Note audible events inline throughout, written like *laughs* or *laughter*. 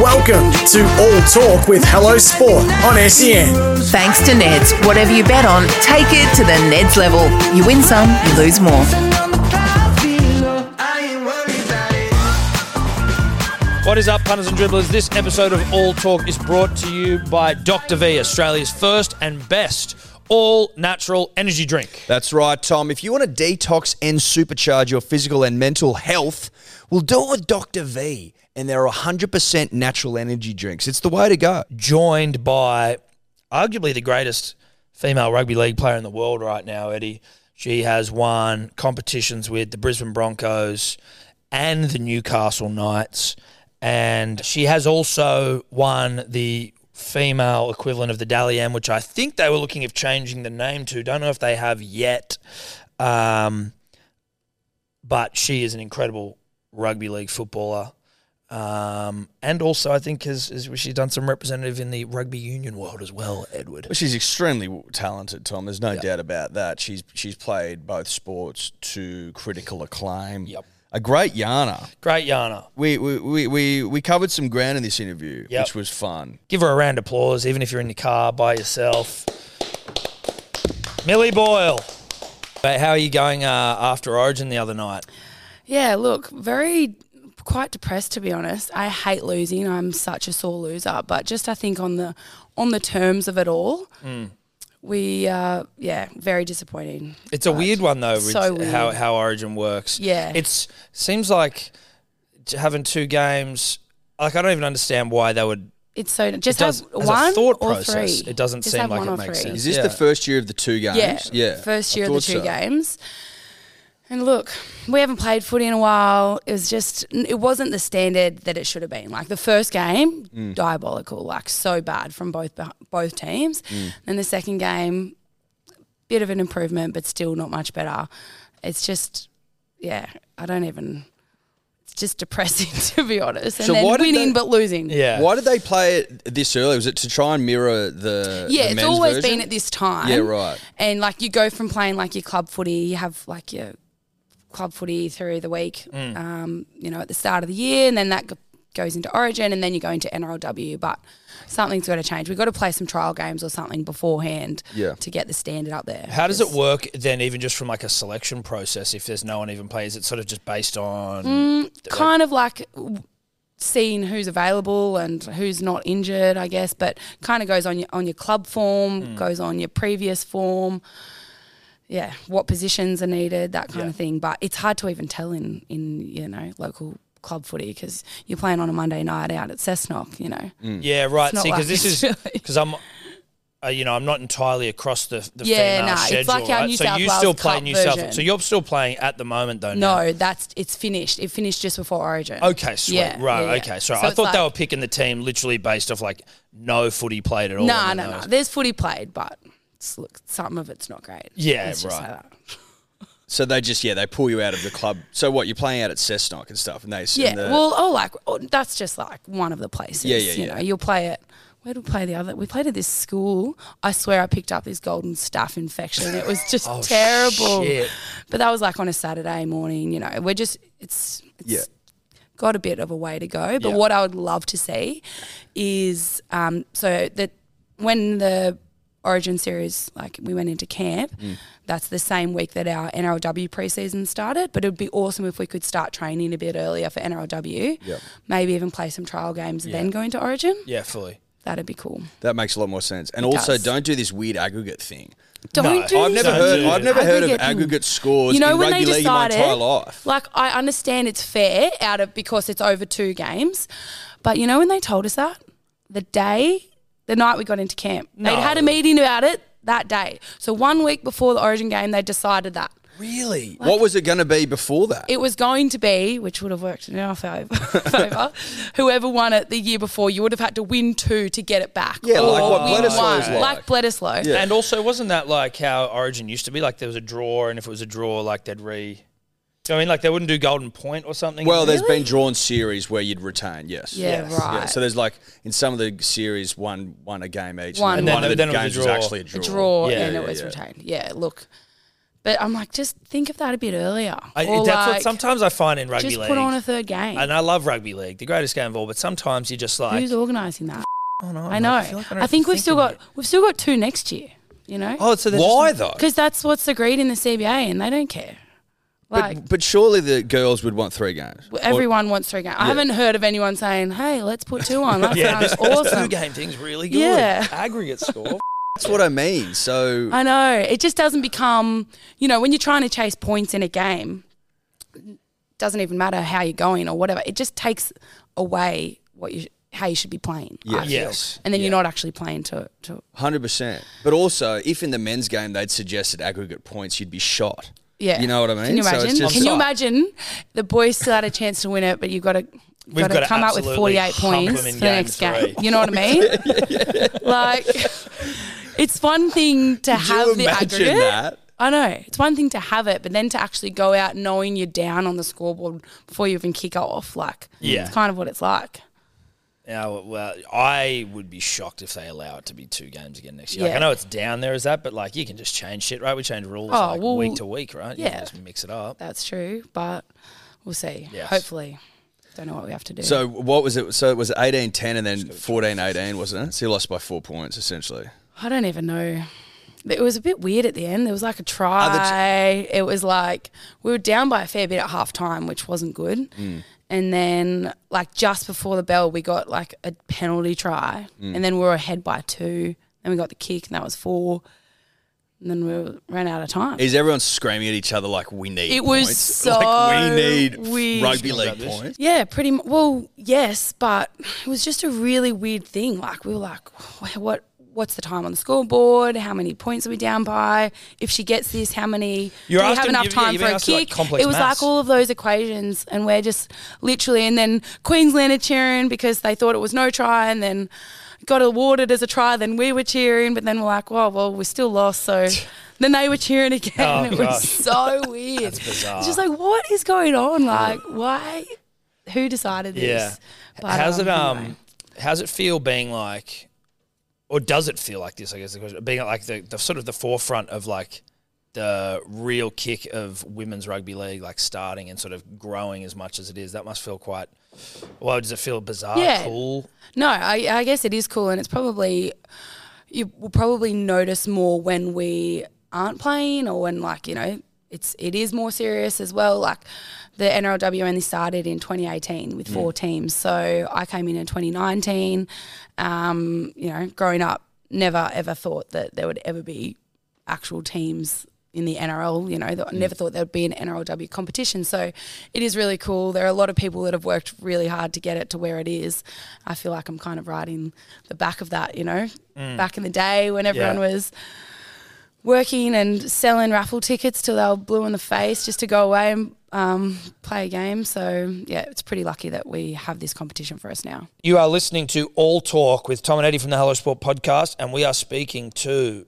Welcome to All Talk with Hello Sport on SEN. Thanks to Neds. Whatever you bet on, take it to the Neds level. You win some, you lose more. What is up, punters and dribblers? This episode of All Talk is brought to you by Dr. V, Australia's first and best all natural energy drink. That's right, Tom. If you want to detox and supercharge your physical and mental health, we'll do it with Dr. V. And they're 100% natural energy drinks. It's the way to go. Joined by arguably the greatest female rugby league player in the world right now, Eddy. She has won competitions with the Brisbane Broncos and the Newcastle Knights. And she has also won the female equivalent of the Dally M, which I think they were looking at changing the name to. Don't know if they have yet. Um, but she is an incredible rugby league footballer. Um, and also, I think has, has she's done some representative in the rugby union world as well, Edward. Well, she's extremely talented, Tom. There's no doubt about that. She's she's played both sports to critical acclaim. Yep. A great yarner. Great Yana. We we, we, we we covered some ground in this interview, Yep. which was fun. Give her a round of applause, even if you're in your car by yourself. Millie Boyle. Hey, How are you going uh, after Origin the other night? Yeah, look, very quite depressed to be honest. I hate losing. I'm such a sore loser, but just I think on the on the terms of it all, Mm. We uh, yeah, very disappointing. It's a weird one though. with So weird. How how Origin works. Yeah. It's seems like having two games. Like I don't even understand why they would. It's so just it does, have as one a thought or process. three. It doesn't Just seem like one it makes three. sense. Is this Yeah. the first year of the two games? Yeah, yeah. first year of the two so. games. And look, we haven't played footy in a while. It was just, it wasn't the standard that it should have been. Like the first game, Mm. diabolical, like so bad from both both teams. Mm. And the second game, bit of an improvement, but still not much better. It's just, yeah, I don't even. It's just depressing *laughs* to be honest. And So then winning they- but losing. Yeah. Why did they play it this early? Was it to try and mirror the Yeah, the it's men's always version? been at this time. Yeah, right. And like you go from playing like your club footy, you have like your club footy through the week, Mm. um, you know, at the start of the year, and then that go- goes into Origin, and then you go into NRLW. But something's got to change. We've got to play some trial games or something beforehand Yeah. to get the standard up there. How does it work then, even just from like a selection process? If there's no one even plays, it's sort of just based on. Mm, kind of like seeing who's available and who's not injured, I guess. But kind of goes on your on your club form, Hmm. goes on your previous form. Yeah, what positions are needed, that kind Yeah. of thing. But it's hard to even tell in in you know local club footy because you're playing on a Monday night out at Cessnock. You know. Yeah, right. See, because like this this, is really. because I'm, uh, you know, I'm not entirely across the the Yeah, female nah, it's schedule. like our right? New so South you Wales still play Cup New South. So you're still playing at the moment, though. now? No, that's it's finished. It finished just before Origin. Okay, sweet. Yeah, right. yeah, yeah. Okay. Sorry. So I it's thought they were picking the team literally based off like no footy played at all. No, and no, no. There's footy played, but it's, look, some of it's not great. Yeah, Let's just right. that. *laughs* So they just yeah they pull you out of the club. So what you're playing out at Cessnock and stuff, and they Yeah, and the, well, oh, like oh, that's just like one of the places. Yeah, yeah, You yeah. know, you'll play it. Where did we play the other? We played at this school. I swear, I picked up this golden staph infection. It was just *laughs* Oh, terrible. shit. But that was like on a Saturday morning. You know, we're just it's it's Yeah. got a bit of a way to go. But Yeah. what I would love to see is um, so that when the Origin series, like we went into camp, Mm. that's the same week that our NRLW preseason started. But it would be awesome if we could start training a bit earlier for NRLW. Yep. Maybe even play some trial games, then go into Origin. Yeah, fully. That'd be cool. that makes a lot more sense. And It also, does. don't do this weird aggregate thing. Don't No, do I've never heard. do I've it. never heard of Aggregate scores You know in when rugby they league in my decided, entire life. like I understand it's fair out of because it's over two games, but you know when they told us that the day, the night we got into camp, they'd had a meeting about it that day. So one week before the Origin game, they decided that. Really? what was it going to be before that? It was going to be, which would have worked in our favour, *laughs* favour, whoever won it the year before, you would have had to win two to get it back. Yeah, like Or what Bledisloe one. is like. Like Bledisloe. Yeah. And also, wasn't that like how Origin used to be? Like there was a draw, and if it was a draw, like they'd re. I mean, like they wouldn't do golden point or something. well, there's Really? been drawn series where you'd retain, yes. Yeah, Yes. right. Yeah, so there's like in some of the series, one won a game each, One and then won. one of the Then it was a games was, draw. actually a a draw. draw Yeah, and yeah, it was yeah. retained. Yeah, look. But I'm like, just think of that a bit earlier. I, Or that's what sometimes I find in rugby Just league. put on a third game. and I love rugby league, the greatest game of all. But sometimes you're just like, Who's organising that? oh no, I know. I, feel like I don't think we've still of got it. we've still got two next year. You know, Oh, so they're Why just, though? because that's what's agreed in the CBA, and they don't care. Like But, but surely the girls would want three games. Or- everyone wants three games. I haven't heard of anyone saying, "Hey, let's put two on." That *laughs* Yeah, sounds this, this awesome. two game thing's really good. Yeah. aggregate score. *laughs* that's what I mean. So I know. It just doesn't become, you know, when you're trying to chase points in a game, doesn't even matter how you're going or whatever. It just takes away what you how you should be playing. I Yeah. Yes. And then Yeah. you're not actually playing to to Hundred percent. But also, if in the men's game they'd suggested aggregate points, you'd be shot. Yeah. You know what I mean? Can you So it's imagine? just- Can you imagine the boys still had a chance to win it, but you've got to We've got gotta come up with absolutely 48 hump points in for the game next game. three. You know what I mean? *laughs* Like, *laughs* it's one thing to Could you have the imagine aggregate. that? I know. It's one thing to have it, but then to actually go out knowing you're down on the scoreboard before you even kick off, like, Yeah. it's kind of what it's like. Yeah, well, I would be shocked if they allow it to be two games again next year. Like, Yeah. I know it's down there as that, but like you can just change shit, right? We change rules Oh, like well, week to week, right? You can yeah. just mix it up. That's true, but we'll see. Yes. Hopefully. Don't know what we have to do. So what was it? So it was 18-10 and then 14-18, wasn't it? So you lost by four points essentially. I don't even know. It was a bit weird at the end. There was like a the ch- try. it was like we were down by a fair bit at half time, which wasn't good. Mm. And then, like just before the bell, we got like a penalty try, Mm. and then we were ahead by two. Then we got the kick, and that was four. And then we ran out of time. Is everyone screaming at each other like we need? It was *laughs* so like we need weird. rugby league points. Yeah, pretty much. Well, yes, but it was just a really weird thing. Like we were like, what? What's the time on the scoreboard? How many points are we down by? If she gets this, how many? You're do we have enough yeah, time for a asking, like, kick? it was maths. like all of those equations, and we're just literally. And then Queensland are cheering because they thought it was no try, and then got awarded as a try. Then we were cheering, but then we're like, well, well, we still lost, so. *laughs* Then they were cheering again. Oh, it gosh. was so weird. That's bizarre. It's just like, what is going on? Like, why? Who decided this? Yeah. But, how's it um, um? anyway. How's it feel being like, or does it feel like this? I guess the question, being at like the, the sort of the forefront of like the real kick of women's rugby league, like starting and sort of growing as much as it is. That must feel quite. Well, does it feel bizarre? Yeah. Cool. No, I, I guess it is cool, and it's probably you will probably notice more when we aren't playing, or when like you know it's it is more serious as well. Like the NRLW only started in 2018 with mm. four teams, so I came in in 2019. Um, you know, growing up, never ever thought that there would ever be actual teams in the NRL. You know, I mm. never thought there would be an NRLW competition. So it is really cool. There are a lot of people that have worked really hard to get it to where it is. I feel like I'm kind of riding the back of that. You know, mm. back in the day when everyone Yeah. was working and selling raffle tickets till they were blue in the face just to go away and um, play a game. So yeah, it's pretty lucky that we have this competition for us now. You are listening to All Talk with Tom and Eddy from the Hello Sport podcast, and we are speaking to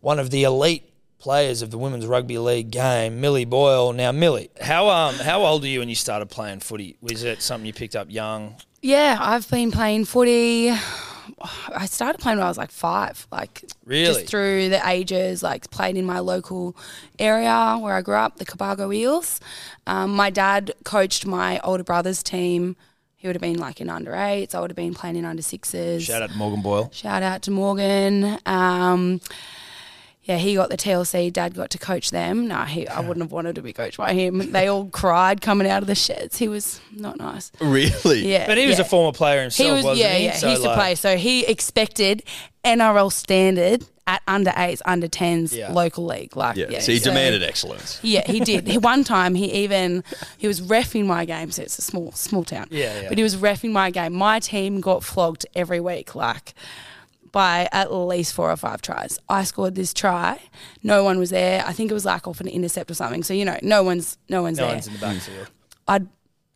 one of the elite players of the women's rugby league game, Millie Boyle. Now, Millie, how um how old are you when you started playing footy? Was it something you picked up young? Yeah, I've been playing footy. I started playing when I was like five, like Really? just through the ages. Like played in my local area where I grew up, the Cobargo Eels. Um, my dad coached my older brother's team. He would have been like in under eights. I would have been playing in under sixes. Shout out to Morgan Boyle. Shout out to Morgan. Um, yeah, he got the TLC. Dad got to coach them. No, he, I wouldn't have wanted to be coached by him. They all cried coming out of the sheds. He was not nice. Really? Yeah, But he was yeah. a former player himself, He was, wasn't yeah, he? yeah. So, he used to play, so he expected NRL standard at under eights, under tens, Yeah. local league. Like, Yeah. yeah. so he demanded excellence. Yeah, he did. He, *laughs* one time, he even he was refing my game. So it's a small small town. Yeah, yeah. But he was refing my game. My team got flogged every week, like by at least four or five tries. I scored this try. No one was there. I think it was like off an intercept or something. So you know, no one's no one's No there. one's in the backfield. I'd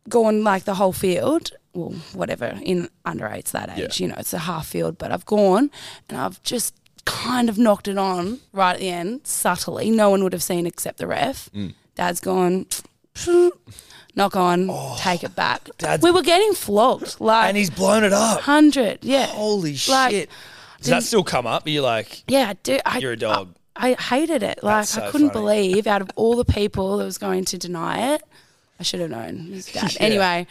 gone like the whole field, well, whatever, in under eights that age, yeah. you know, it's a half field, but I've gone and I've just kind of knocked it on right at the end, subtly. No one would have seen except the ref. Mm. Dad's gone, *sniffs* knock on, oh, take it back. Dad's- we were getting flogged, like And he's blown it up. 100, yeah. Holy Like, shit. Does that still come up? Are you like, Yeah, I do. I, You're a dog. I, I hated it. Like so I couldn't funny. believe out of all the people that was going to deny it, I should have known. Dad. *laughs* Anyway,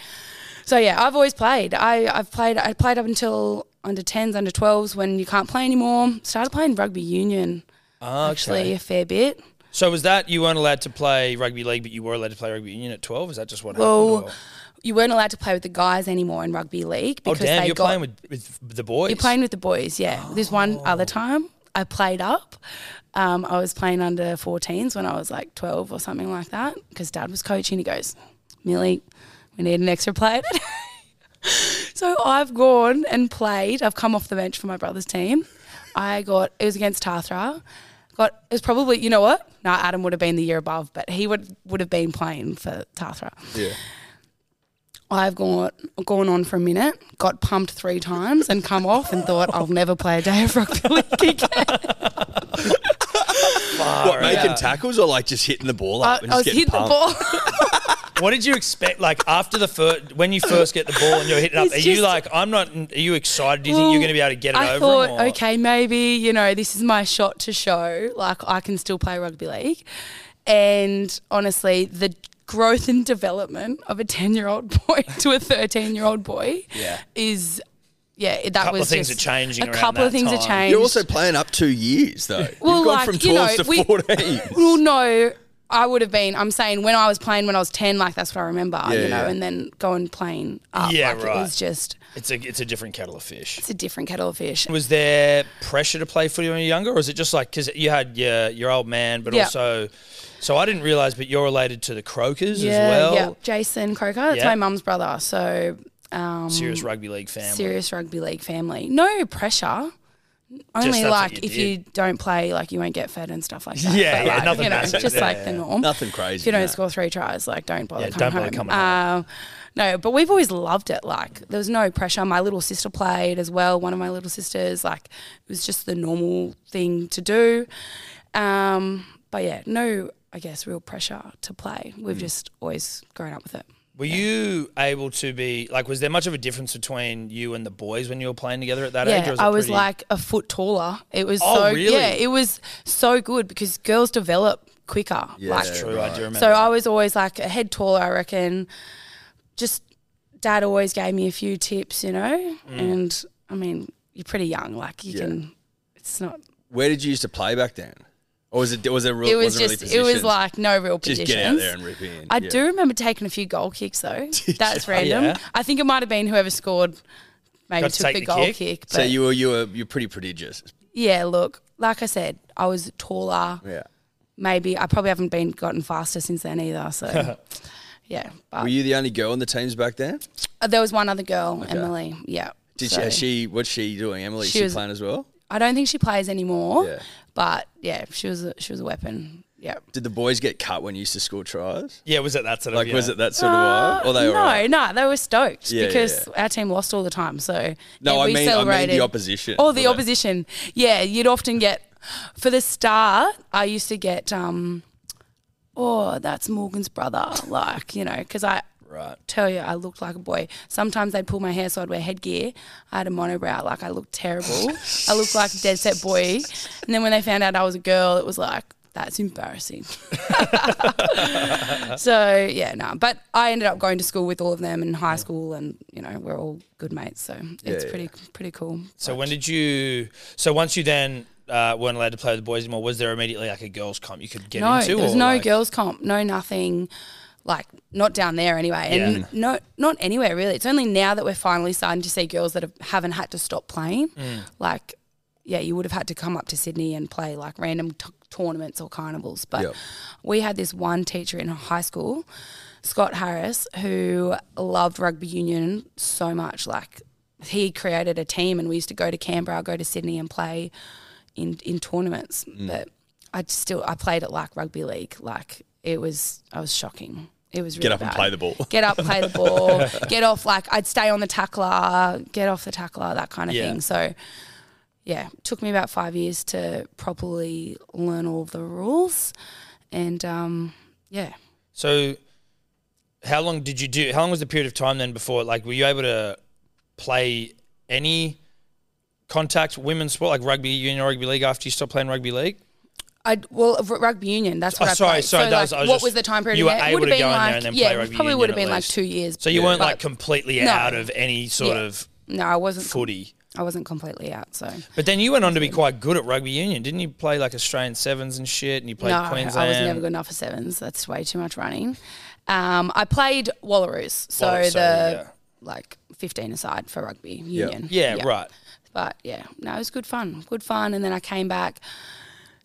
so yeah, I've always played. I I've played. I played up until under tens, under twelves when you can't play anymore. Started playing rugby union oh, actually okay. a fair bit. So was that you weren't allowed to play rugby league, but you were allowed to play rugby union at 12? Is that just what Well, happened? or- you weren't allowed to play with the guys anymore in rugby league Oh, because damn, they you're got playing with, with the boys. You're playing with the boys, yeah. This one other time I played up. Um, I was playing under 14s when I was like 12 or something like that because dad was coaching. He goes, Millie, we need an extra player today. *laughs* so I've gone and played. I've come off the bench for my brother's team. I got, it was against Tathra. Got, it was probably, you know what? No, Adam would have been the year above, but he would, would have been playing for Tathra. Yeah. I've gone gone on for a minute, got pumped three times, and come off and thought I'll never play a day of rugby *laughs* league again. What, making tackles or like just hitting the ball I, up and I was getting hitting the ball. *laughs* What did you expect? Like after the first, when you first get the ball and you're hitting up, It's are you like, I'm not? Are you excited? Do you think you're going to be able to get it I over? thought, them, or- okay, maybe you know this is my shot to show like I can still play rugby league. And honestly, the growth and development of a ten-year-old boy *laughs* to a thirteen-year-old boy Yeah. is. Yeah, that was. A Couple of things just are changing A around couple of that things are time. changed. You're also playing up two years though. Well, You've gone like, from you know, to we- 14. Well, no, I would have been. I'm saying when I was playing when I was ten, like that's what I remember, Yeah, you know, yeah. and then going playing up. Yeah, like, right. It was just It's a it's a different kettle of fish. it's a different kettle of fish. Was there pressure to play footy when you were younger, or was it just like because you had your your old man, but Yeah. also, so I didn't realize, but you're related to the Crokers yeah, as well. yeah. Jason Croker, that's Yeah. my mum's brother. So um, Serious rugby league family. serious rugby league family. No pressure. Only like you if did. you don't play, like you won't get fed and stuff like that. *laughs* Yeah, But, yeah, like, nothing you know, massive. just Yeah, like yeah. the norm. Nothing crazy. If you don't no. score three tries, like don't bother Yeah, coming don't home. bother coming home. Uh, no, but we've always loved it. Like there was no pressure. My little sister played as well. One of my little sisters. Like it was just the normal thing to do. Um, but yeah, no, I guess real pressure to play. Mm. We've just always grown up with it. Were you able to be like? Was there much of a difference between you and the boys when you were playing together at that age? or Yeah, was I was pretty- like a foot taller. It was Oh, so really? yeah, it was so good because girls develop quicker. Yeah, like, That's true. I do remember. So I was always like a head taller, I reckon. Just dad always gave me a few tips, you know, Mm. and I mean, you're pretty young, like you Yeah. can. It's not. Where did you used to play back then? Or was it was it real, It was wasn't just. really it was like no real positions. just get out there and rip in. I Yeah. do remember taking a few goal kicks though. *laughs* That's you? random. Yeah. I think it might have been whoever scored. Maybe Got to took take the the goal kick? kick. but So you were you were you're pretty prodigious. yeah, look, like I said, I was taller. Yeah. maybe I probably haven't been gotten faster since then either. So *laughs* yeah, but Were you the only girl in the teams back then? uh, there was one other girl, Emily. Yeah. Did So, she, she what's she doing? Emily, She she, was- playing as well? I don't think she plays anymore. Yeah. But yeah, she was a, she was a weapon. Yeah. Did the boys get cut when you used to score tries? yeah, was it that sort of Like was it that sort of vibe? Or they were Uh, no, alright? no, they were stoked Yeah, yeah, because yeah. our team lost all the time. So No, yeah, I we mean I mean the opposition. Oh, the Were opposition. Yeah, you'd often get for the start. I used to get um, oh, that's Morgan's brother. Like you know, because I Right. tell you, I looked like a boy. Sometimes they'd pull my hair so I'd wear headgear. I had a monobrow, like I looked terrible. I looked like a dead set boy. And then when they found out I was a girl, it was like, that's embarrassing. *laughs* so yeah, no. But I ended up going to school with all of them in high school and, you know, we're all good mates. So it's yeah. pretty pretty cool. So when did you? So once you then uh, weren't allowed to play with the boys anymore, was there immediately like a girls' comp you could get no, into? there was no like- girls comp, no nothing. Like not down there anyway, and Yeah. no, not anywhere really. It's only now that we're finally starting to see girls that have, haven't had to stop playing. Mm. Like, yeah, you would have had to come up to Sydney and play like random t- tournaments or carnivals. But Yep. we had this one teacher in high school, Scott Harris, who loved rugby union so much. Like he created a team, and we used to go to Canberra, go to Sydney, and play in in tournaments. Mm. But I still I played it like rugby league. Like it was, I was shocking. It was really Get up and play the ball. *laughs* Get up, play the ball. *laughs* get off. Like I'd stay on the tackler, get off the tackler, that kind of Yeah. thing. So yeah, it took me about five years to properly learn all the rules, and um, yeah. So, how long did you do? How long was the period of time then before? Like, were you able to play any contact women's sport, like rugby union or rugby league, after you stopped playing rugby league? I well rugby union. That's what Oh, I sorry, played. sorry, So like, was- was what just- was the time period? you were? It able would to go in there like and then yeah, play rugby probably would have been like two years. So you weren't like completely No. out of any sort Yeah. of no, I wasn't. footy. I wasn't completely out. So But then you went on to be quite good at rugby union, didn't you? Play like Australian sevens and shit, and you played no, Queensland. I was never good enough for sevens. That's way too much running. Um, I played Wallaroos, so Wallaroos, the yeah. like fifteen aside for rugby union. Yeah, right. But yeah, no, it was good fun, good fun. And then I came back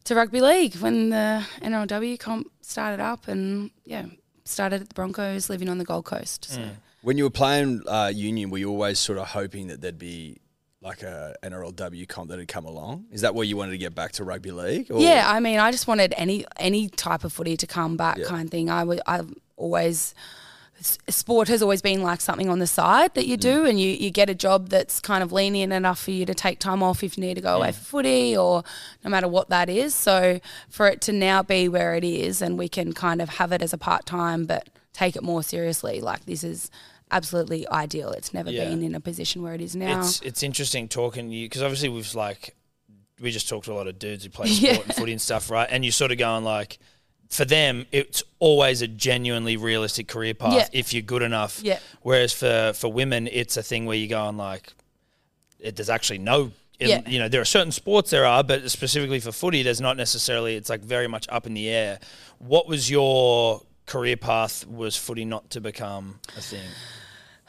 to rugby league when the NRLW comp started up, and yeah, started at the Broncos, living on the Gold Coast. So. Mm. When you were playing uh, union, were you always sort of hoping that there'd be like a NRLW comp that had come along? Is that where you wanted to get back to rugby league? Or? Yeah, I mean, I just wanted any any type of footy to come back, Yeah. kind of thing. I would, I've always sport has always been like something on the side that you mm. do, and you you get a job that's kind of lenient enough for you to take time off if you need to go away for footy or no matter what that is. So for it to now be where it is, and we can kind of have it as a part time, but take it more seriously, like this is absolutely ideal. It's never Yeah. been in a position where it is now. It's it's interesting talking to you because obviously we've like we just talked to a lot of dudes who play *laughs* Yeah. sport and footy and stuff, right? And you're sort of going like, for them, it's always a genuinely realistic career path Yeah. if you're good enough. Yeah. Whereas for for women, it's a thing where you're going like, it, there's actually no. it- Yeah. You know, there are certain sports there are, but specifically for footy, there's not necessarily. It's like very much up in the air. What was your career path? Was footy not to become a thing?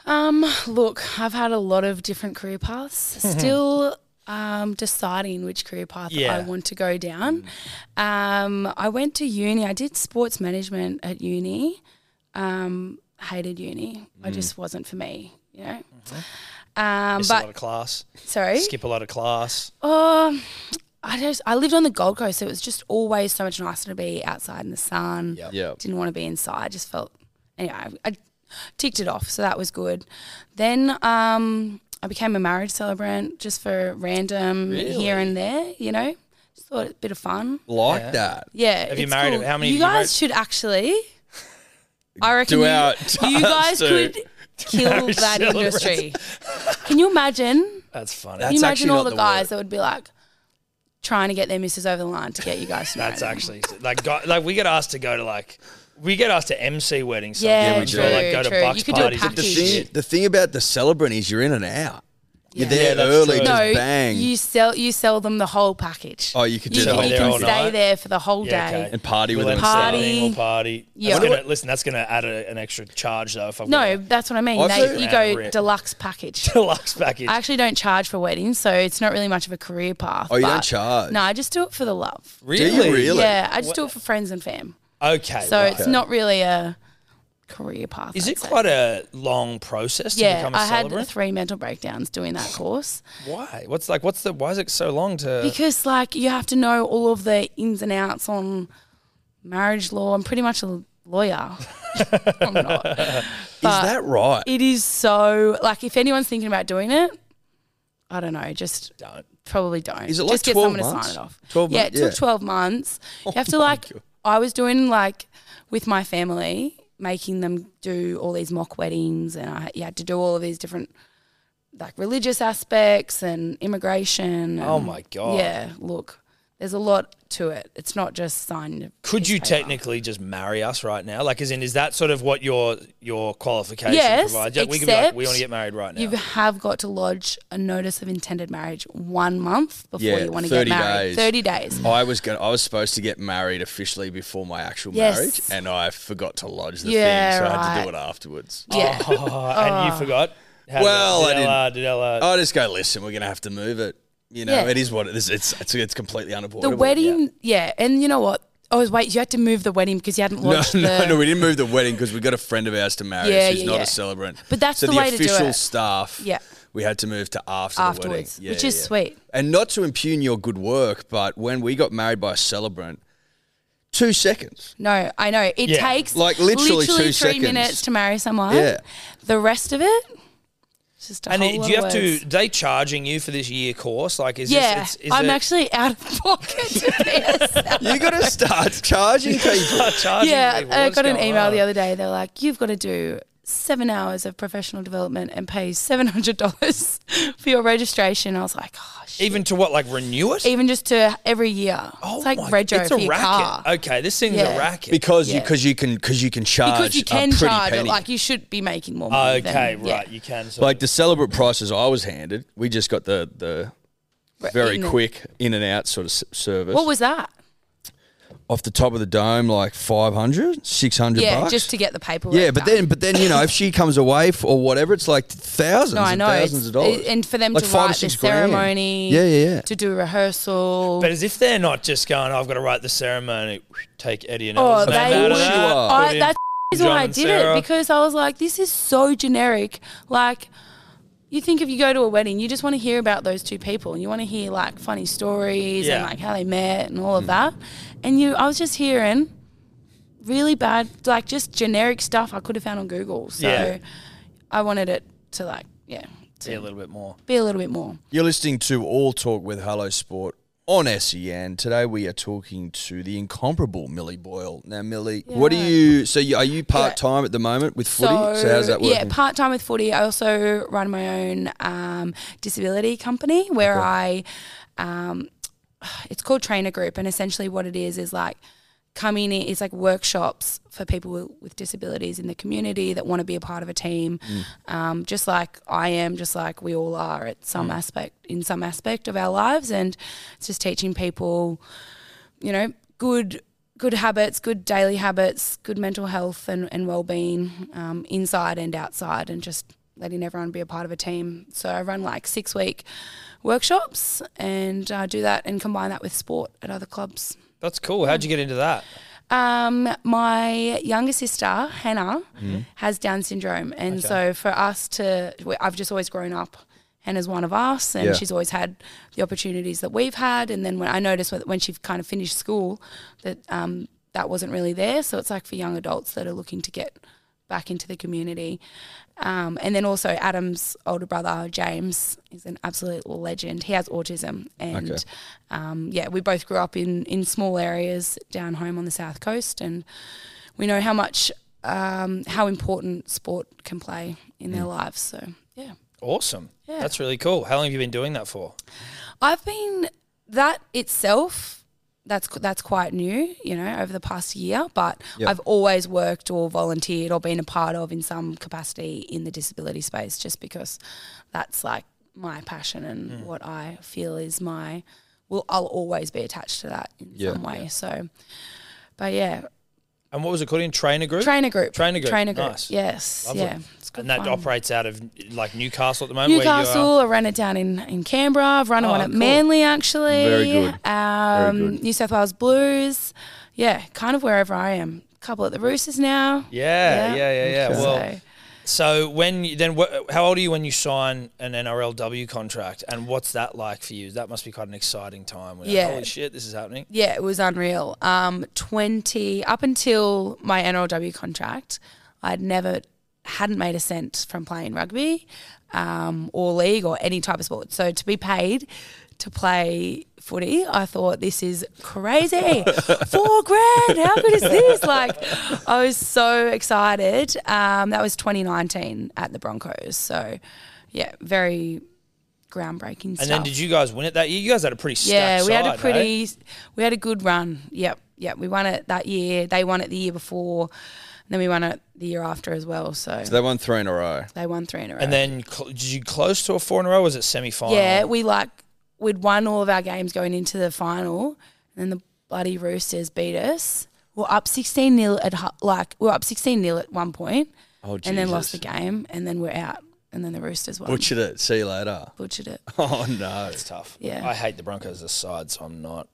Um, look, I've had a lot of different career paths. *laughs* Still um, deciding which career path Yeah. I want to go down. Um, I went to uni. I did sports management at uni. Um, hated uni. I just wasn't for me. You know. Um, Miss a lot of class. sorry. Skip a lot of class. Oh, I just I lived on the Gold Coast, so it was just always so much nicer to be outside in the sun. Yeah. Didn't want to be inside. I just felt anyway. I, I ticked it off, so that was good. Then um, I became a marriage celebrant just for random here and there. You know, just thought it a bit of fun. Like Yeah. that. Yeah. Have you married- cool. how many You have you guys should actually. I reckon Do you, you guys could kill that industry. *laughs* Can you imagine? That's funny. Can you imagine actually all the the guys word. that would be like trying to get their missus over the line to get you guys to That's actually like like we get asked to go to like we get asked to MC weddings. Yeah, sometimes, we or, do. like go to true. Bucks You could do a parties. and The package. thing, the thing about the celebrant is you're in and out. You're Yeah. there Yeah, that's early, true. just no, bang. you sell you sell them the whole package. Oh, you could do you, the whole you can All stay night. there for the whole Yeah, day. okay. and party with We'll them. MC, Party. We'll party. Yeah. That's gonna, listen, that's going to add a, an extra charge though. If I've No, got that's what I mean. I've They, heard- you go rip. deluxe package. *laughs* deluxe package. I actually don't charge for weddings, so it's not really much of a career path. Oh, you don't but- charge? No, I just do it for the love. really? Do you really? Yeah, I just do it for friends and fam. Okay. So right. it's not really a career path. Is I'd it say. quite a long process to become a student? Yeah, become a I had celebrant? three mental breakdowns doing that course Why? What's like? What's the? Why is it so long to? because, like, you have to know all of the ins and outs on marriage law. I'm pretty much a lawyer. *laughs* I'm not. Is that right? It is so like if anyone's thinking about doing it, I don't know, just Don't. probably don't. Is it like just get 12 someone months? to sign it off? 12 yeah, months? it took Yeah. twelve months. You oh have to my like God. I was doing like with my family, making them do all these mock weddings and I you had to do all of these different like religious aspects and immigration. Oh my God. Yeah, look. There's a lot to it. It's not just signing. a Could you paper. technically just marry us right now? Like, as in, is that sort of what your your qualification Yes, provides? Like, we could be like, we want to get married right now. You have got to lodge a notice of intended marriage one month before Yeah, you want to get 30 married. days. Thirty days. I was going I was supposed to get married officially before my actual Yes. marriage, and I forgot to lodge the Yeah, thing, so I had to do it afterwards. Yeah. Oh, and you oh. forgot. How Well, I did Ella, did Ella, I just go, listen, we're going to have to move it. You know, Yeah. it is what it is. It's it's, it's completely unavoidable. The wedding, yeah. and you know what? Oh, wait, you had to move the wedding because you hadn't No, lodged *laughs* no, the. no, we didn't move the wedding because we got a friend of ours to marry. Yeah, us who's yeah, not yeah. a celebrant. But that's so the the way to do official it. staff Yeah. we had to move to after Afterwards, the wedding. which is sweet. And not to impugn your good work, but when we got married by a celebrant, two seconds. No, I know. It Yeah. takes Like, literally two three seconds. minutes to marry someone. Yeah. The rest of it, it's just a And whole it- lot do you of have to? words. Are they charging you for this year course? Like, is Yeah, this? It's, is I'm it, actually out of pocket to *laughs* pay. You got to start charging people. Start charging yeah, people. I got an email on? the other day. They're like, "You've got to do seven hours of professional development and pay seven hundred dollars for your registration." I was like, "Oh shit!" Even to what? Like renew it? Even just to every year. Oh it's like my- rego It's for a your racket. car. Okay, this thing's Yeah. a racket. Because you because you can because you can charge Because you can pretty charge it, penny. like you should be making more money. okay, than, right. yeah. You can. So like the celebrate prices I was handed. We just got the the very in the- quick in and out sort of service. What was that? Off the top of the dome like 500, 600 Yeah, bucks? just to get the paperwork. yeah, but done. then, but then you know, if she comes away f- or whatever, it's like thousands no, I and know. thousands It's, of dollars. and for them Like to five or write the ceremony, Yeah, yeah, yeah. to do a rehearsal. But as if they're not just going, I've got to write the ceremony, take Eddy and Oh, Ella's they name out of course that, you are. put I, that's John why I did Sarah. it because I was like, this is so generic. Like, you think if you go to a wedding, you just want to hear about those two people, and you want to hear like funny stories and like how they met and all of mm. that. And you, I was just hearing really bad, like just generic stuff I could have found on Google. So Yeah. I wanted it to like, yeah, Be a little bit more. be a little bit more. You're listening to All Talk with Hello Sport on SEN. Today we are talking to the incomparable Millie Boyle. Now, Millie, what are you? So, you, are you part time at the moment with footy? So, how's that working? Yeah, part time with footy. I also run my own um, disability company where I, um, it's called Trainer Group, and essentially what it is is like coming in. It's like workshops for people with, disabilities in the community that want to be a part of a team, um, just like I am, just like we all are at some aspect in some aspect of our lives, and it's just teaching people you know, good good habits, good daily habits, good mental health and, and well-being um, inside and outside and just letting everyone be a part of a team. So I run like six week workshops and uh, do that and combine that with sport at other clubs. That's cool. How'd you get into that? Um, my younger sister Hannah has Down syndrome, and so for us to, we- I've just always grown up. Hannah's one of us, and Yeah. she's always had the opportunities that we've had. And then when I noticed when- when she kind of finished school, that um, that wasn't really there. So it's like for young adults that are looking to get back into the community. Um, and then also Adam's older brother James is an absolute legend. He has autism, and Okay. um, yeah, we both grew up in in small areas down home on the south coast, and we know how much um, how important sport can play in Mm. their lives. So yeah, Awesome. Yeah. That's really cool. How long have you been doing that for? I've been that itself. That's that's quite new, you know, over the past year. But Yep. I've always worked or volunteered or been a part of in some capacity in the disability space, just because that's like my passion and Mm. what I feel is my. Well, I'll always be attached to that in Yeah. some way. So, but yeah, And what was it called in Trainer Group? trainer group, Trainer group. trainer group. Nice. Yes, Lovely. yeah, it's good and that fun. operates out of like Newcastle at the moment. Where you Newcastle. are. I ran it down in, in Canberra. I've run Oh, one at cool. Manly actually. Very good. Um, Very good. New South Wales Blues. Yeah, kind of wherever I am. couple at the Roosters now. Yeah, yeah, yeah, yeah. So- Well, so when you, then wh- how old are you when you sign an NRLW contract, and what's that like for you? That must be quite an exciting time. When you're like, Yeah. holy shit, this is happening. Yeah, it was unreal. Um, twenty up until my NRLW contract, I'd never hadn't made a cent from playing rugby, um, or league or any type of sport. So to be paid to play footy, I thought this is crazy. Four grand, how good is this? Like, I was so excited. Um, that was 2019 at the Broncos. So, yeah, very groundbreaking And stuff. then did you guys win it that year? You guys had a pretty stacked Yeah, we had side, a hey? pretty, we had a good run. Yep, yep. We won it that year. They won it the year before, and then we won it the year after as well. So, So they won three in a row. they won three in a row. And then cl- did you close to a four in a row? Was it semi final? yeah, we like we'd won all of our games going into the final, and then the bloody Roosters beat us. We're up sixteen 0 at like we we're up sixteen 0 at one point, Oh, and then lost the game, and then we're out, and then the Roosters won. Butchered it. See you later. Butchered it. *laughs* Oh no. it's tough. Yeah. I hate the Broncos as a side, so I'm not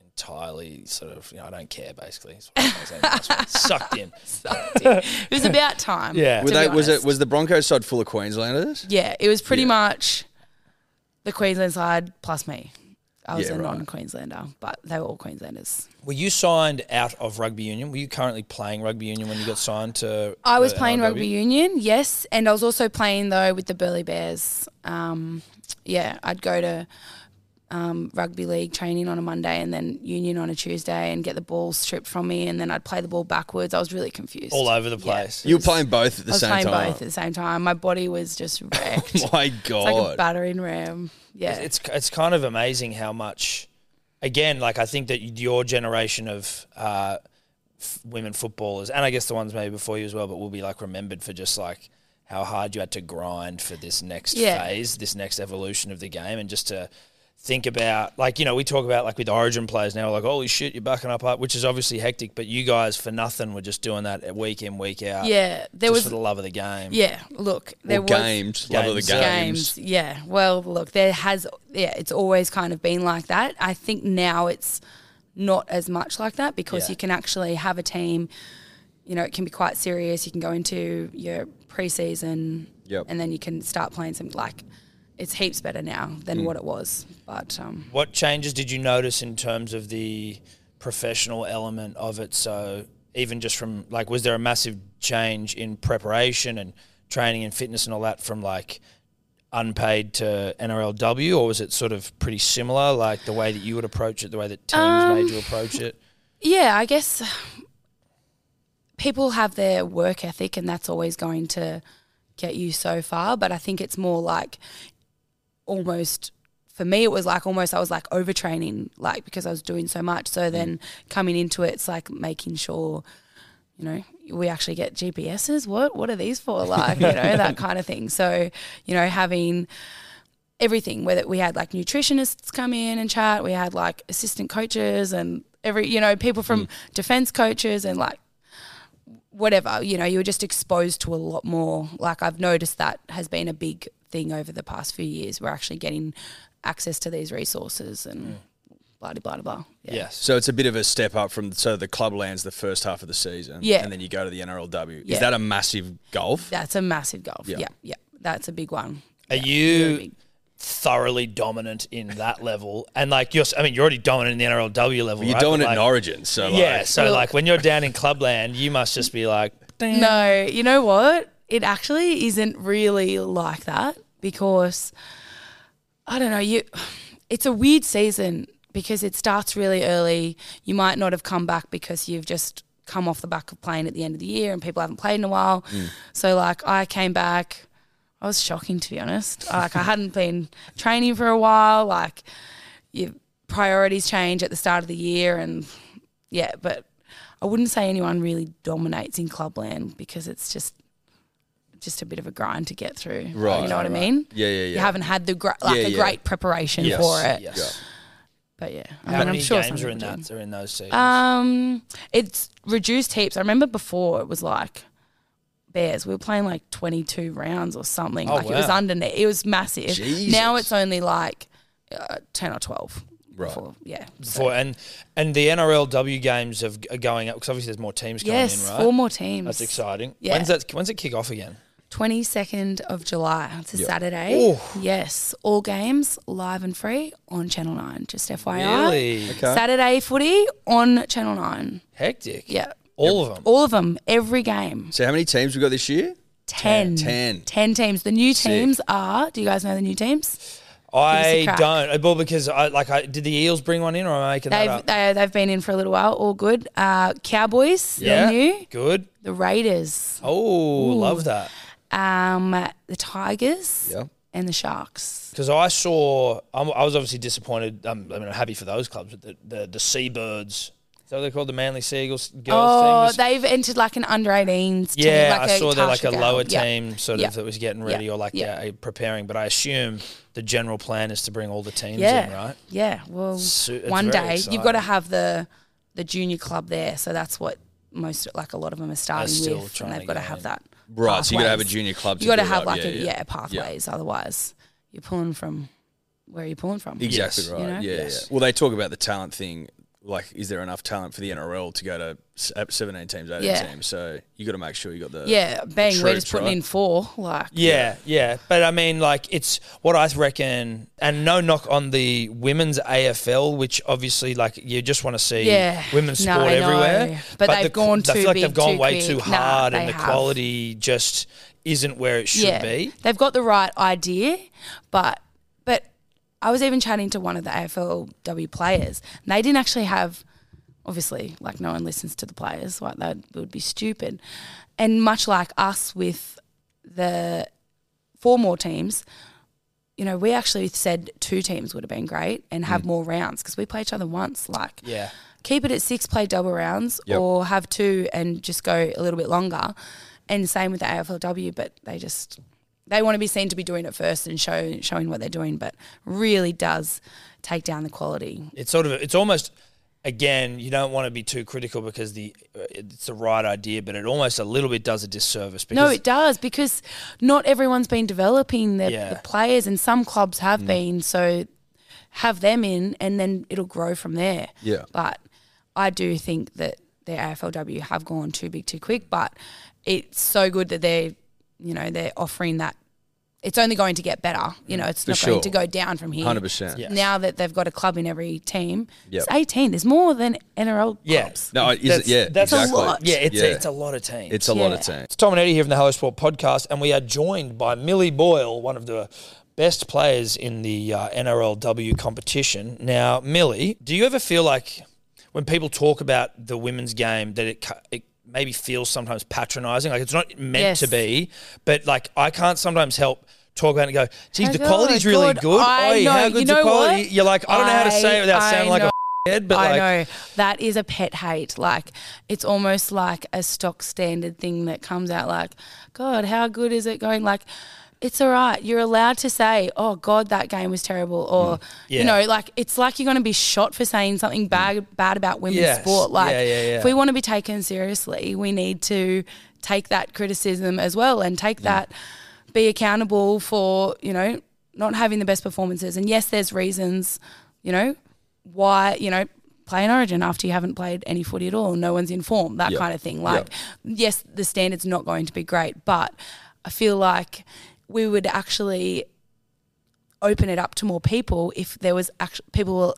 entirely sort of, you know, I don't care basically. That's what I'm saying. That's what- *laughs* Sucked in. it was about time. *laughs* Yeah. to Were be they, was it was the Broncos side full of Queenslanders? Yeah, it was pretty Yeah. much the Queensland side plus me. I was Yeah, a right. non-Queenslander, but they were all Queenslanders. Were you signed out of rugby union? Were you currently playing rugby union when you got signed to? I was playing NRLW? rugby union, yes, and I was also playing though with the Burleigh Bears. Um, yeah, I'd go to um, rugby league training on a Monday and then union on a Tuesday and get the ball stripped from me, and then I'd play the ball backwards. I was really confused. all over the Yeah. place. You were playing both at the I was same playing time. both at the same time. My body was just *laughs* wrecked. it's My God. It's like a battering ram. Yeah, It's it's kind of amazing how much, again, like I think that your generation of uh, f- women footballers, and I guess the ones maybe before you as well, but will be like remembered for just like how hard you had to grind for this next Yeah. phase, this next evolution of the game, and just to think about like you know we talk about like with Origin players now, like holy shit, you're backing up, up, which is obviously hectic, but you guys for nothing were just doing that week in week out. yeah. There just was for the love of the game. Yeah, look, there Or was games, love of the Games. games. games. Yeah, well, look, there has yeah, it's always kind of been like that. I think now it's not as much like that because Yeah. you can actually have a team. You know, it can be quite serious. You can go into your preseason, Yep. and then you can start playing some like. It's heaps better now Mm. than what it was, but um, What changes did you notice in terms of the professional element of it? So even just from like, was there a massive change in preparation and training and fitness and all that from like unpaid to NRLW, or was it sort of pretty similar, like the way that you would approach it, the way that teams Um, made you approach it? Yeah, I guess people have their work ethic, and that's always going to get you so far. But I think it's more like almost for me, it was like almost I was like overtraining, like because I was doing so much. So mm. then coming into it, it's like making sure, you know, we actually get GPSs. What what are these for? Like you know that *laughs* kind of thing. So you know having everything whether we had like nutritionists come in and chat we had like assistant coaches and every you know people from mm. defense coaches and like whatever you know you were just exposed to a lot more like i've noticed that has been a big thing over the past few years we're actually getting access to these resources and mm. blah blah blah blah yeah. Yes. So it's a bit of a step up from so the club lands the first half of the season, Yeah. and then you go to the NRLW. Is that a massive golf? that's a massive goal Yeah. yeah yeah, that's a big one Are Yeah, you thoroughly dominant in that level? And like you're, I mean, you're already dominant in the NRLW level. You're right? doing it like, in Origin, so Yeah. like, So like when you're down in Clubland, you must just be like, No, you know what? It actually isn't really like that because I don't know, you it's a weird season because it starts really early. You might not have come back because you've just come off the back of playing at the end of the year and people haven't played in a while. Mm. So like I came back I was shocking to be honest. Like I hadn't been training for a while, like your priorities change at the start of the year and yeah, but I wouldn't say anyone really dominates in clubland because it's just just a bit of a grind to get through. Right, You know what I mean? Yeah, yeah, yeah. You haven't had the gr- like Yeah, a yeah. great preparation Yes, for it. yes. But yeah, I mean, many I'm sure games some are in that? Are in those seasons? Um, it's reduced heaps. I remember before it was like Bears. We were playing like 22 rounds or something. Oh, like it was wow. underneath. It was massive. Jesus. Now it's only like uh, 10 or 12. Right. Before. Yeah. So- and and the NRLW games of, are going up because obviously there's more teams coming yes, in, right? four more teams. That's exciting. Yeah. When's that? When's it kick off again? 22nd of July. It's a Saturday. Oh. Yes. All games live and free on Channel 9. Just FYI. Really Okay. Saturday footy on Channel 9. hectic. Yeah. all of them. All of them, every game. So how many teams we got this year? 10. Ten. 10 teams. The new Sick. teams are, do you guys know the new teams? I crack. don't. Well, because I like I did the Eels bring one in, or am I making that They've, up? they, they've been in for a little while. All good. Uh, Cowboys, yeah, they're new. good. The Raiders, Oh, love that. Um, the Tigers, Yeah. and the Sharks. Because I saw, I'm, I was obviously disappointed. Um, I mean, I'm happy for those clubs, but the the, the Seabirds. Is that what they're called? The Manly Seagulls girls Oh, team. they've entered like an under 18s team. Yeah, like I a saw they're like a Tarsha lower Gale. Yeah. team sort Yeah. of that was getting ready Yeah. or like Yeah. yeah. preparing. But I assume the general plan is to bring all the teams Yeah. in, right? Yeah, well, Su- it's one day exciting. you've got to have the the junior club there. So that's what most like a lot of them are starting still with, trying and they've got to have in. that. Right, so you got to have a junior club. To You got to have like yeah, a yeah. yeah, pathways. Otherwise, you're pulling from where you're you pulling from? Exactly right. You know? Yeah, Yes. yeah. Well, they talk about the talent thing like, is there enough talent for the NRL to go to s- uh, 17 teams, 18 Yeah. teams? So you got to make sure you got the Yeah, bang, we're troops, just putting right? in four. Like, Yeah, yeah, But I mean, like, it's what I reckon, and no knock on the women's AFL, which obviously, like, you just want to see Yeah. women's No, sport I know. everywhere. But they've the- gone I feel too like big they've gone too way too quick. Nah, hard, and they the have. quality just isn't where it should yeah, be. they've got the right idea, but but I was even chatting to one of the AFLW players, and they didn't actually have. Obviously, like no one listens to the players, like that would be stupid. And much like us with the four more teams, you know, we actually said two teams would have been great and have mm. more rounds because we play each other once. Like, Yeah. keep it at six, play double rounds, Yep. or have two and just go a little bit longer. And same with the AFLW, but they just they want to be seen to be doing it first and show showing what they're doing, but really does take down the quality. It's sort of, it's almost, again, you don't want to be too critical because the uh, it's the right idea, but it almost a little bit does a disservice. Because No, it does because not everyone's been developing the, Yeah. the players, and some clubs Mm. have been. So have them in, and then it'll grow from there. Yeah. But I do think that the AFLW have gone too big too quick. But it's so good that they're, you know, they're offering that. It's only going to get better. You know, it's For not going to go down from here. 100%. Now that they've got a club in every team, Yep. it's 18. There's more than NRL Yeah. clubs. No, is it? That's- Yeah, that's a lot. Yeah, it's, Yeah. A, it's a lot of teams. It's a lot of teams. It's Tom and Eddy here from the Hello Sport podcast, and we are joined by Millie Boyle, one of the best players in the uh, NRLW competition. Now, Millie, do you ever feel like when people talk about the women's game that it, it maybe feels sometimes patronising? Like it's not meant Yes. to be, but like I can't sometimes help. Talk about it and go, geez, the quality's oh good, really good. good. I Oi, know. how you know the quality? What? You're like, I don't know how to say it without I- sounding I like a head, but I like, know that is a pet hate. Like it's almost like a stock standard thing that comes out. Like, God, how good is it going? Like, it's all right. You're allowed to say, "Oh God, that game was terrible," or mm. Yeah. you know, like it's like you're going to be shot for saying something mm. bad bad about women's Yes. sport. Like, Yeah, yeah, if we want to be taken seriously, we need to take that criticism as well and take mm. that be accountable for you know not having the best performances. And yes, there's reasons, you know, why you know play an origin after you haven't played any footy at all, no one's in form, that Yep. kind of thing. Like, yes, the standard's not going to be great, but I feel like we would actually open it up to more people if there was actually people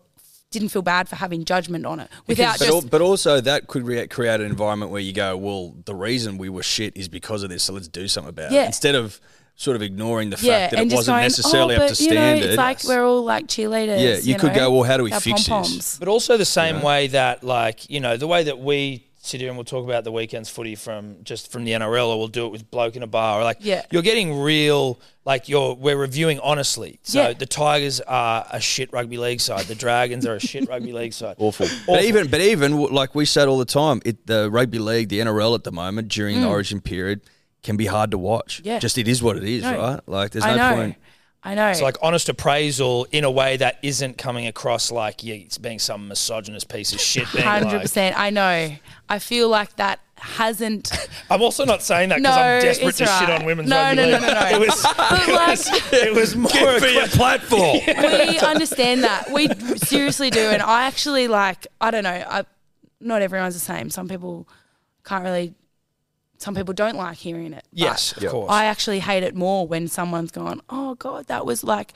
didn't feel bad for having judgment on it without but, just al- but also that could re- create an environment where you go, well, the reason we were shit is because of this, so let's do something about it. Instead of sort of ignoring the fact yeah, that it wasn't going, necessarily oh, up but, to you know, standard. it's like we're all like cheerleaders. Yeah, you could know, go, well, how do we fix this? pom-poms. But also the same way that, like, you know, the way that we sit here and we'll talk about the weekend's footy from just from the NRL, or we'll do it with bloke in a bar, or like, Yeah. you're getting real, like, you're we're reviewing honestly. So Yeah. the Tigers are a shit rugby league side, the Dragons are a shit rugby league side. *laughs* Awful. But even, but even like we said all the time, it, the rugby league, the NRL at the moment during the Origin period can be hard to watch. Mm. Yeah. just it is what it is, No. right? Like there's I no know. point. I know. It's like honest appraisal in a way that isn't coming across like yeah, it's being some misogynist piece of shit. Being Hundred like, percent. I know. I feel like that hasn't. *laughs* I'm also not saying that because No, I'm desperate it's to shit on women's No, rugby no, no, league. no, no. It was, But *laughs* like, it was more of a platform. *laughs* we understand that. We seriously do, and I actually like. I don't know. I, not everyone's the same. Some people can't really. Some people don't like hearing it. Yes, of course. I actually hate it more when someone's gone, "Oh God, that was like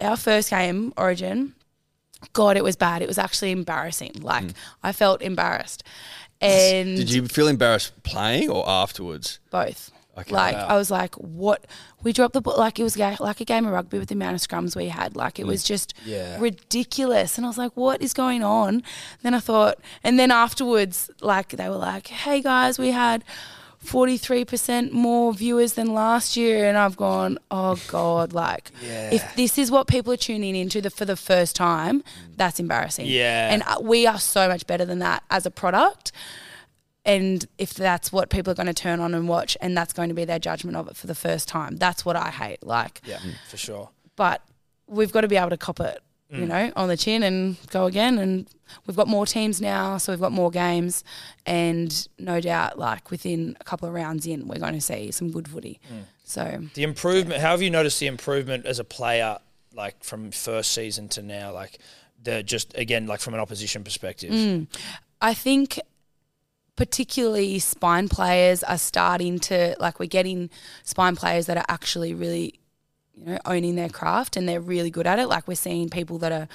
our first game, Origin." God, it was bad. It was actually embarrassing. Like mm. I felt embarrassed, and Did you feel embarrassed playing or afterwards? both. Okay. Like Wow. I was like, what? We dropped the ball. Like it was ga- like a game of rugby with the amount of scrums we had. Like it was mm. just Yeah. ridiculous. And I was like, what is going on? Then I thought, and then afterwards, like they were like, hey guys, we had. 43% more viewers than last year and I've gone oh god like if this is what people are tuning into the, for the first time that's embarrassing Yeah. and uh, we are so much better than that as a product and if that's what people are going to turn on and watch and that's going to be their judgment of it for the first time that's what i hate like yeah, for sure. but we've got to be able to cop it you know on the chin and go again and we've got more teams now so we've got more games and no doubt like within a couple of rounds in we're going to see some good footy so The improvement. How have you noticed the improvement as a player, like from first season to now? Like the just again like from an opposition perspective. Mm. I think particularly spine players are starting to like we're getting spine players that are actually really you know owning their craft and they're really good at it. Like we're seeing people that are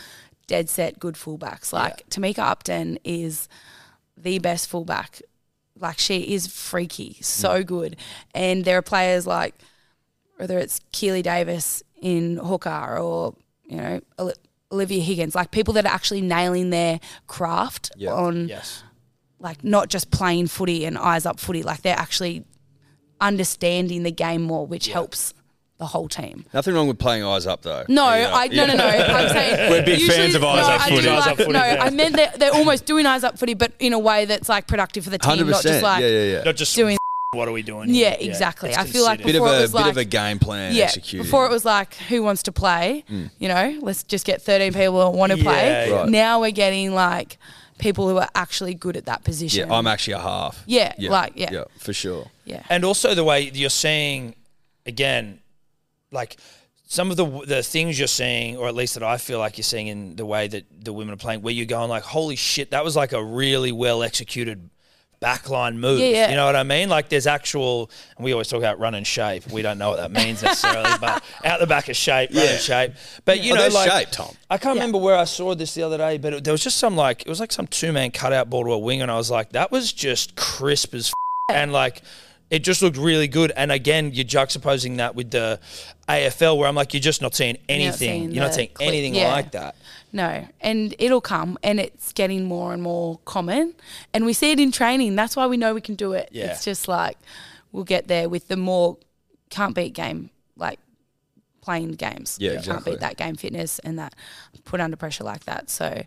dead set good fullbacks. Like Tamika Upton is the best fullback. Like she is freaky so mm. good. And there are players like whether it's Keeley Davis in hooker or you know Olivia Higgins. Like people that are actually nailing their craft Yeah. on Yes. like not just playing footy and eyes up footy, like they're actually understanding the game more, which helps the whole team. Nothing wrong with playing eyes up though. No, Yeah. I no no no. I'm saying *laughs* We're big fans of eyes no, up footy. Like- no, yeah. I meant they're, they're almost doing eyes up footy, but in a way that's like productive for the team, Hundred not just like Yeah, yeah, yeah. Not just doing. *laughs* what are we doing? Yeah, here? exactly. it's I feel like considered. Bit of Before it a was bit of a game plan Yeah, executed. before it was like who wants to play, mm. you know, let's just get 13 people that want to play. Yeah, yeah. Right. Now we're getting like people who are actually good at that position. yeah, I'm actually a half. Yeah, like, yeah. yeah, for sure. yeah. and also the way you're seeing again like some of the the things you're seeing or at least that I feel like you're seeing in the way that the women are playing where you're going like holy shit that was like a really well executed backline move Yeah, yeah. you know what I mean like there's actual and we always talk about run and shape we don't know what that means necessarily *laughs* but out the back of shape run Yeah. and shape but you Oh, know there's like shape, Tom. I can't remember where I saw this the other day, but it, there was just some like it was like some two man cutout ball to a wing, and I was like, that was just crisp as, f- and like it just looked really good. And again, you're juxtaposing that with the AFL, where I'm like, you're just not seeing anything. seeing You're not seeing anything yeah. like that. No, and it'll come, and it's getting more and more common, and we see it in training. That's why we know we can do it. Yeah. It's just like we'll get there with the more can't beat game, like playing games. Yeah, exactly. Can't beat that game fitness and that put under pressure like that. So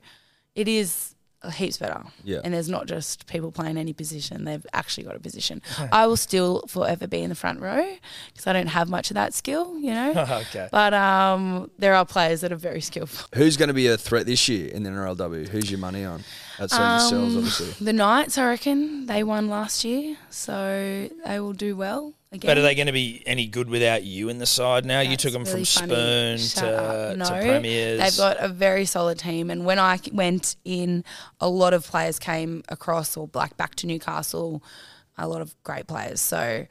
it is heaps better. Yeah. And there's not just people playing any position; they've actually got a position. I will still forever be in the front row because I don't have much of that skill, you know. *laughs* Okay. But um, there are players that are very skillful. Who's going to be a threat this year in the NRLW? Who's your money on? Outside Um, obviously. The Knights, I reckon, they won last year, so they will do well again. But are they going to be any good without you in the side now? you took them really from funny. Spoon to. No, to Premiers. They've got a very solid team, and when I went in, a lot of players came across or like back to Newcastle. A lot of great players, so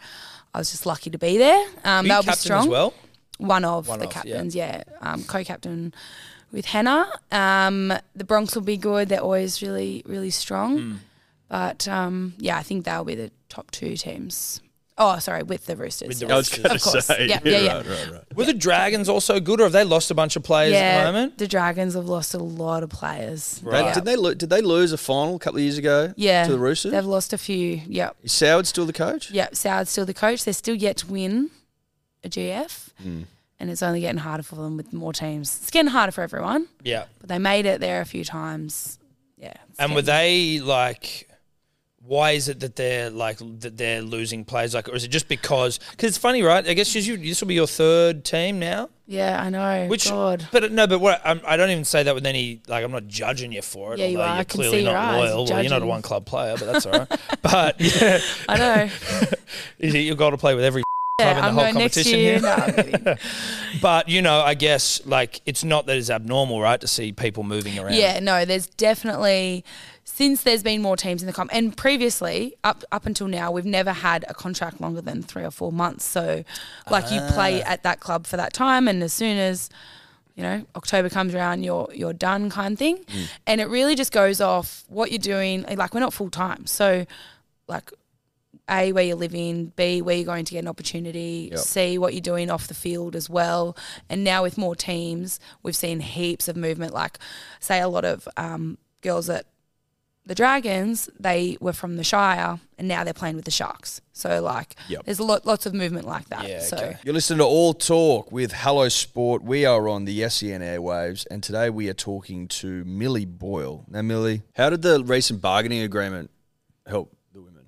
I was just lucky to be there. Um, they'll be strong. as well. One of One the captains, yeah, Um, co-captain with Hannah. Um, the Broncs will be good. They're always really, really strong. Hmm. But um, yeah, I think they'll be the top two teams. Oh, sorry, with the Roosters. With the yes. *laughs* I was going to Of course. say. Yeah, yeah, *laughs* yeah. Right, right, right. Were the Dragons also good, or have they lost a bunch of players at the moment? the Dragons have lost a lot of players. They- Yeah. Did they lo- did they lose a final a couple of years ago? Yeah, to the Roosters. They've lost a few. Yep, Is Soward still the coach? yep. Soward's still the coach. They're still yet to win a GF, Hmm. and it's only getting harder for them with more teams. It's getting harder for everyone, Yeah. but they made it there a few times. Yeah. And were they like? Why is it that they're like that they're losing players? Like, or is it just because? Because it's funny, right? I guess you, this will be your third team now. Yeah, I know. Which, God. but no, but what I'm, I don't even say that with any like I'm not judging you for it. Yeah, you are. I You're can clearly your not eyes loyal. Well, you're not a one club player, but that's all right. *laughs* but yeah, *laughs* I know. *laughs* Is it you've got to play with every club Yeah, in the I'm whole going next competition year. here. No, But you know, I guess like it's not that it's abnormal, right, to see people moving around. Yeah, no, there's definitely since there's been more teams in the comp, and previously up up until now, we've never had a contract longer than three or four months. So, like, you play Ah. at that club for that time, and as soon as you know October comes around, you're you're done, kind of thing. Mm. And it really just goes off what you're doing. Like, we're not full time, so like. A, where you're living, B, where you're going to get an opportunity, Yep. C, what you're doing off the field as well. And now with more teams, we've seen heaps of movement. Like, say, a lot of um, girls at the Dragons, they were from the Shire and now they're playing with the Sharks. So, like, Yep. there's a lot, lots of movement like that. Yeah, so, okay. You're listening to All Talk with Hello Sport. We are on the SEN airwaves, and today we are talking to Millie Boyle. Now, Millie, how did the recent bargaining agreement help the women?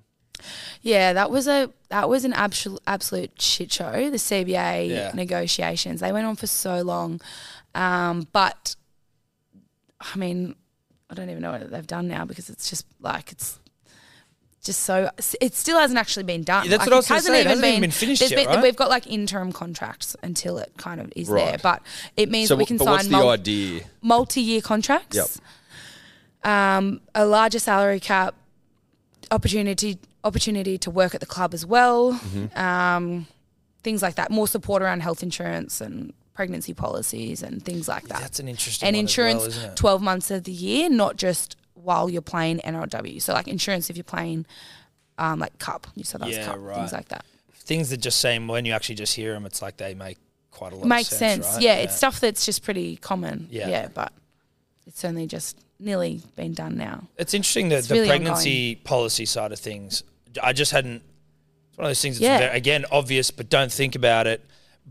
Yeah, that was a that was an absolute absolute shit show. The CBA Yeah. negotiations they went on for so long, um, but I mean, I don't even know what they've done now because it's just like it's just so it still hasn't actually been done. Yeah, that's what I was hasn't say. It hasn't even been finished yet, right? We've got like interim contracts until it kind of is there, but it means So, we can sign what's the mul- idea? multi-year contracts. Yep. Um, a larger salary cap, opportunity opportunity to work at the club as well. Mm-hmm. Um, things like that. More support around health insurance and pregnancy policies and things like that. That's an interesting and well, insurance it? 12 months of the year, not just while you're playing NRLW. So like insurance if you're playing um, like Cup, New South Wales Yeah, Cup, right. things like that. Things that just seem when you actually just hear them, it's like they make quite a lot. Makes of sense. sense. right? Yeah, it's stuff that's just pretty common. Yeah. Yeah, but it's only just nearly been done now. It's interesting that It's the really pregnancy policy side of things. I just hadn't. It's one of those things. That's Yeah. very, again obvious, but don't think about it.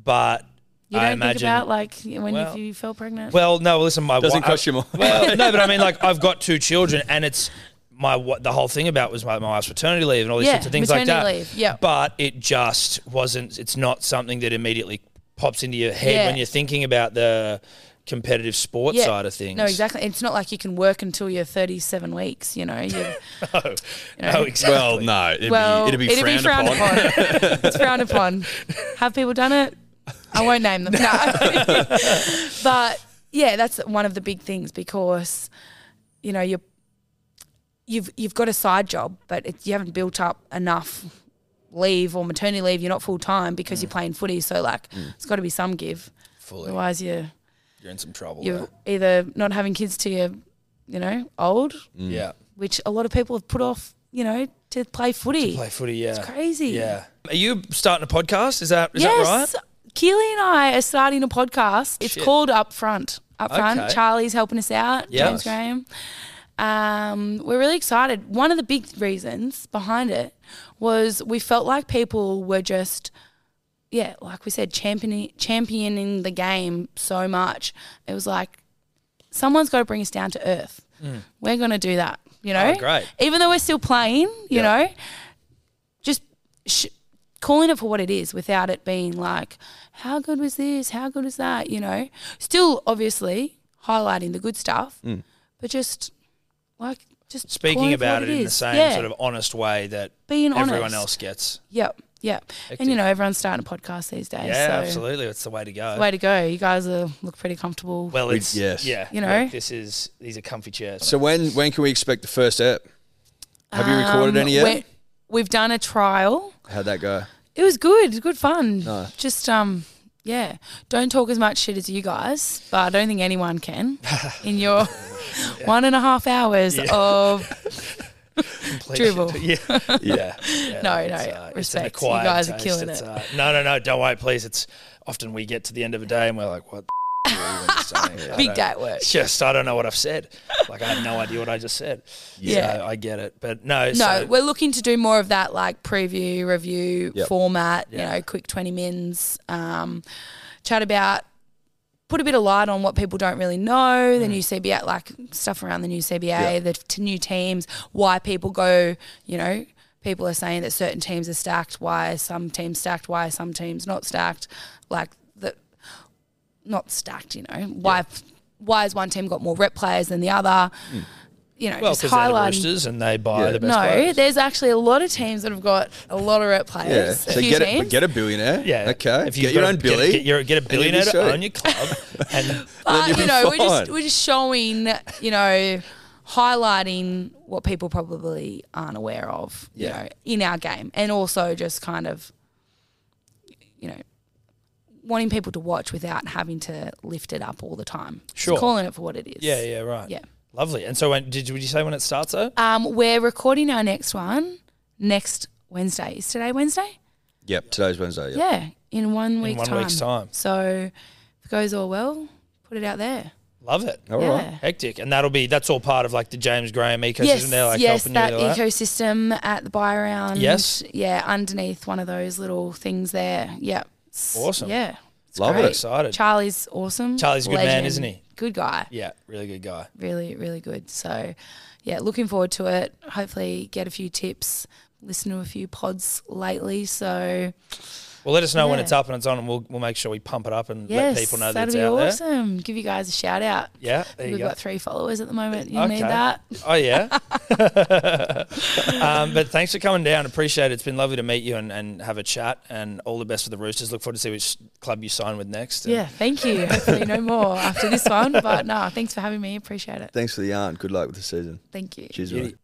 But You I don't imagine. think about like when well- if you fell pregnant. well, no. Listen, my Doesn't wi- cost you more. Well, no, but I mean, like *laughs* I've got two children, and it's my what the whole thing about was my, my wife's paternity leave and all these Yeah, sorts of things like that. maternity leave, yeah. But it just wasn't. It's not something that immediately pops into your head Yeah. when you're thinking about the competitive sports Yeah. side of things. No, exactly. It's not like you can work until you're 37 weeks. You know. You, *laughs* No, know. no, exactly. Well, no, it'd well, be, it'd be frowned, upon. it's frowned *laughs* upon. Have people done it? I won't name them. No. *laughs* but yeah, that's one of the big things because you know you you've you've got a side job, but it, you haven't built up enough leave or maternity leave. You're not full time because you're mm. playing footy. So like, mm. it's got to be some give. Fully, Otherwise, you you're in some trouble. you're either not having kids till you're you know old, mm. Yeah, which a lot of people have put off. You know, to play footy. play footy. Yeah, It's crazy. Yeah. Are you starting a podcast? Is that is yes, that right? Keeley and I are starting a podcast. It's Shit. called Up Front. Up Front. Okay. Charlie's helping us out. Yeah. James Graham. Um, we're really excited. One of the big reasons behind it was we felt like people were just, yeah, like we said, championing championing the game so much. It was like someone's got to bring us down to earth. We're going to do that. You know, Oh, great. Even though we're still playing, you Yeah. know, just sh- calling it for what it is without it being like, how good was this? How good is that? You know, still obviously highlighting the good stuff, Mm. but just like just Speaking about what it in the same Yeah. sort of honest way that being everyone honest. else gets. Yep, yep. And you know, everyone's starting a podcast these days. Yeah, so absolutely. it's the way to go. the Way to go! You guys are, look pretty comfortable. well, it's yes. yeah. You know? look, this is these are comfy chairs. So when when can we expect the first ep? Have you recorded Um, any yet? We've done a trial. How'd that go? It was good. It was good fun. Nice. Just um, yeah. Don't talk as much shit as you guys, but I don't think anyone can *laughs* in your one and a half hours of *laughs* dribble. *laughs* yeah, yeah, yeah. No, It's, no, uh, respect. You guys are killing It's, it. Uh, no, no, no. Don't wait, please. It's often we get to the end of a day and we're like, what? The f- are you even saying? *laughs* I Big don't- day at work. Just I don't know what I've said. Like I have no idea what I just said. Yeah. so I get it, but no. No, so, we're looking to do more of that like preview, review Yep. format, Yeah. you know, quick 20 mins, um, chat about, put a bit of light on what people don't really know, Mm. the new CBA, like stuff around the new CBA, Yep. the t- new teams, why people go, you know, people are saying that certain teams are stacked, why are some teams stacked, why are some teams not stacked, like the, not stacked, you know, why, why has one team got more rep players than the other? You know, Mm. well, just because they're the highlighting. Roosters and they buy Yeah. the best No, players. there's actually a lot of teams that have got a lot of rep Yeah. players. So a get it, teams. but get a billionaire. Yeah. Okay. If you've get your own a- Billy. Get, get, get a billionaire be to own your club. *laughs* and but you'll you be know, we're just we're just showing, you know, highlighting what people probably aren't aware of, you know, in our game, and also just kind of, you know. Wanting people to watch without having to lift it up all the time. Just Sure. calling it for what it is. yeah, yeah, right. Yeah. Lovely. And so, when did you, would you say when it starts though? Um, we're recording our next one next Wednesday. Is today Wednesday? Yep. Today's Wednesday. Yep. Yeah, in one week's one time. week's time. So if it goes all well, put it out there. Love it. All right. yeah. Hectic, and that'll be that's all part of like the James Graham ecosystem. Yes, They're like yes, helping that you with that. ecosystem at the buy around. Yes. yeah, underneath one of those little things there. Yeah, It's- Awesome. Yeah, it's Love it. Excited. Charlie's awesome. Charlie's a good man, Legend. isn't he? Good guy. Yeah, really good guy. Really, really good. So, yeah, looking forward to it. Hopefully, get a few tips. Listen to a few pods lately. So Well, let us know when it's up and it's on, and we'll we'll make sure we pump it up and yes, let people know that that'd it's be out there. awesome. Give you guys a shout out. Yeah, there We've go. got three followers at the moment. You Okay. need that. Oh yeah. *laughs* *laughs* um, but thanks for coming down. Appreciate it. It's been lovely to meet you and, and have a chat. And all the best for the Roosters. Look forward to see which club you sign with next. Yeah, thank you. Hopefully no more after this one. But *laughs* no, thanks for having me. Appreciate it. Thanks for the yarn. Good luck with the season. Thank you. Cheers, Beauty. mate.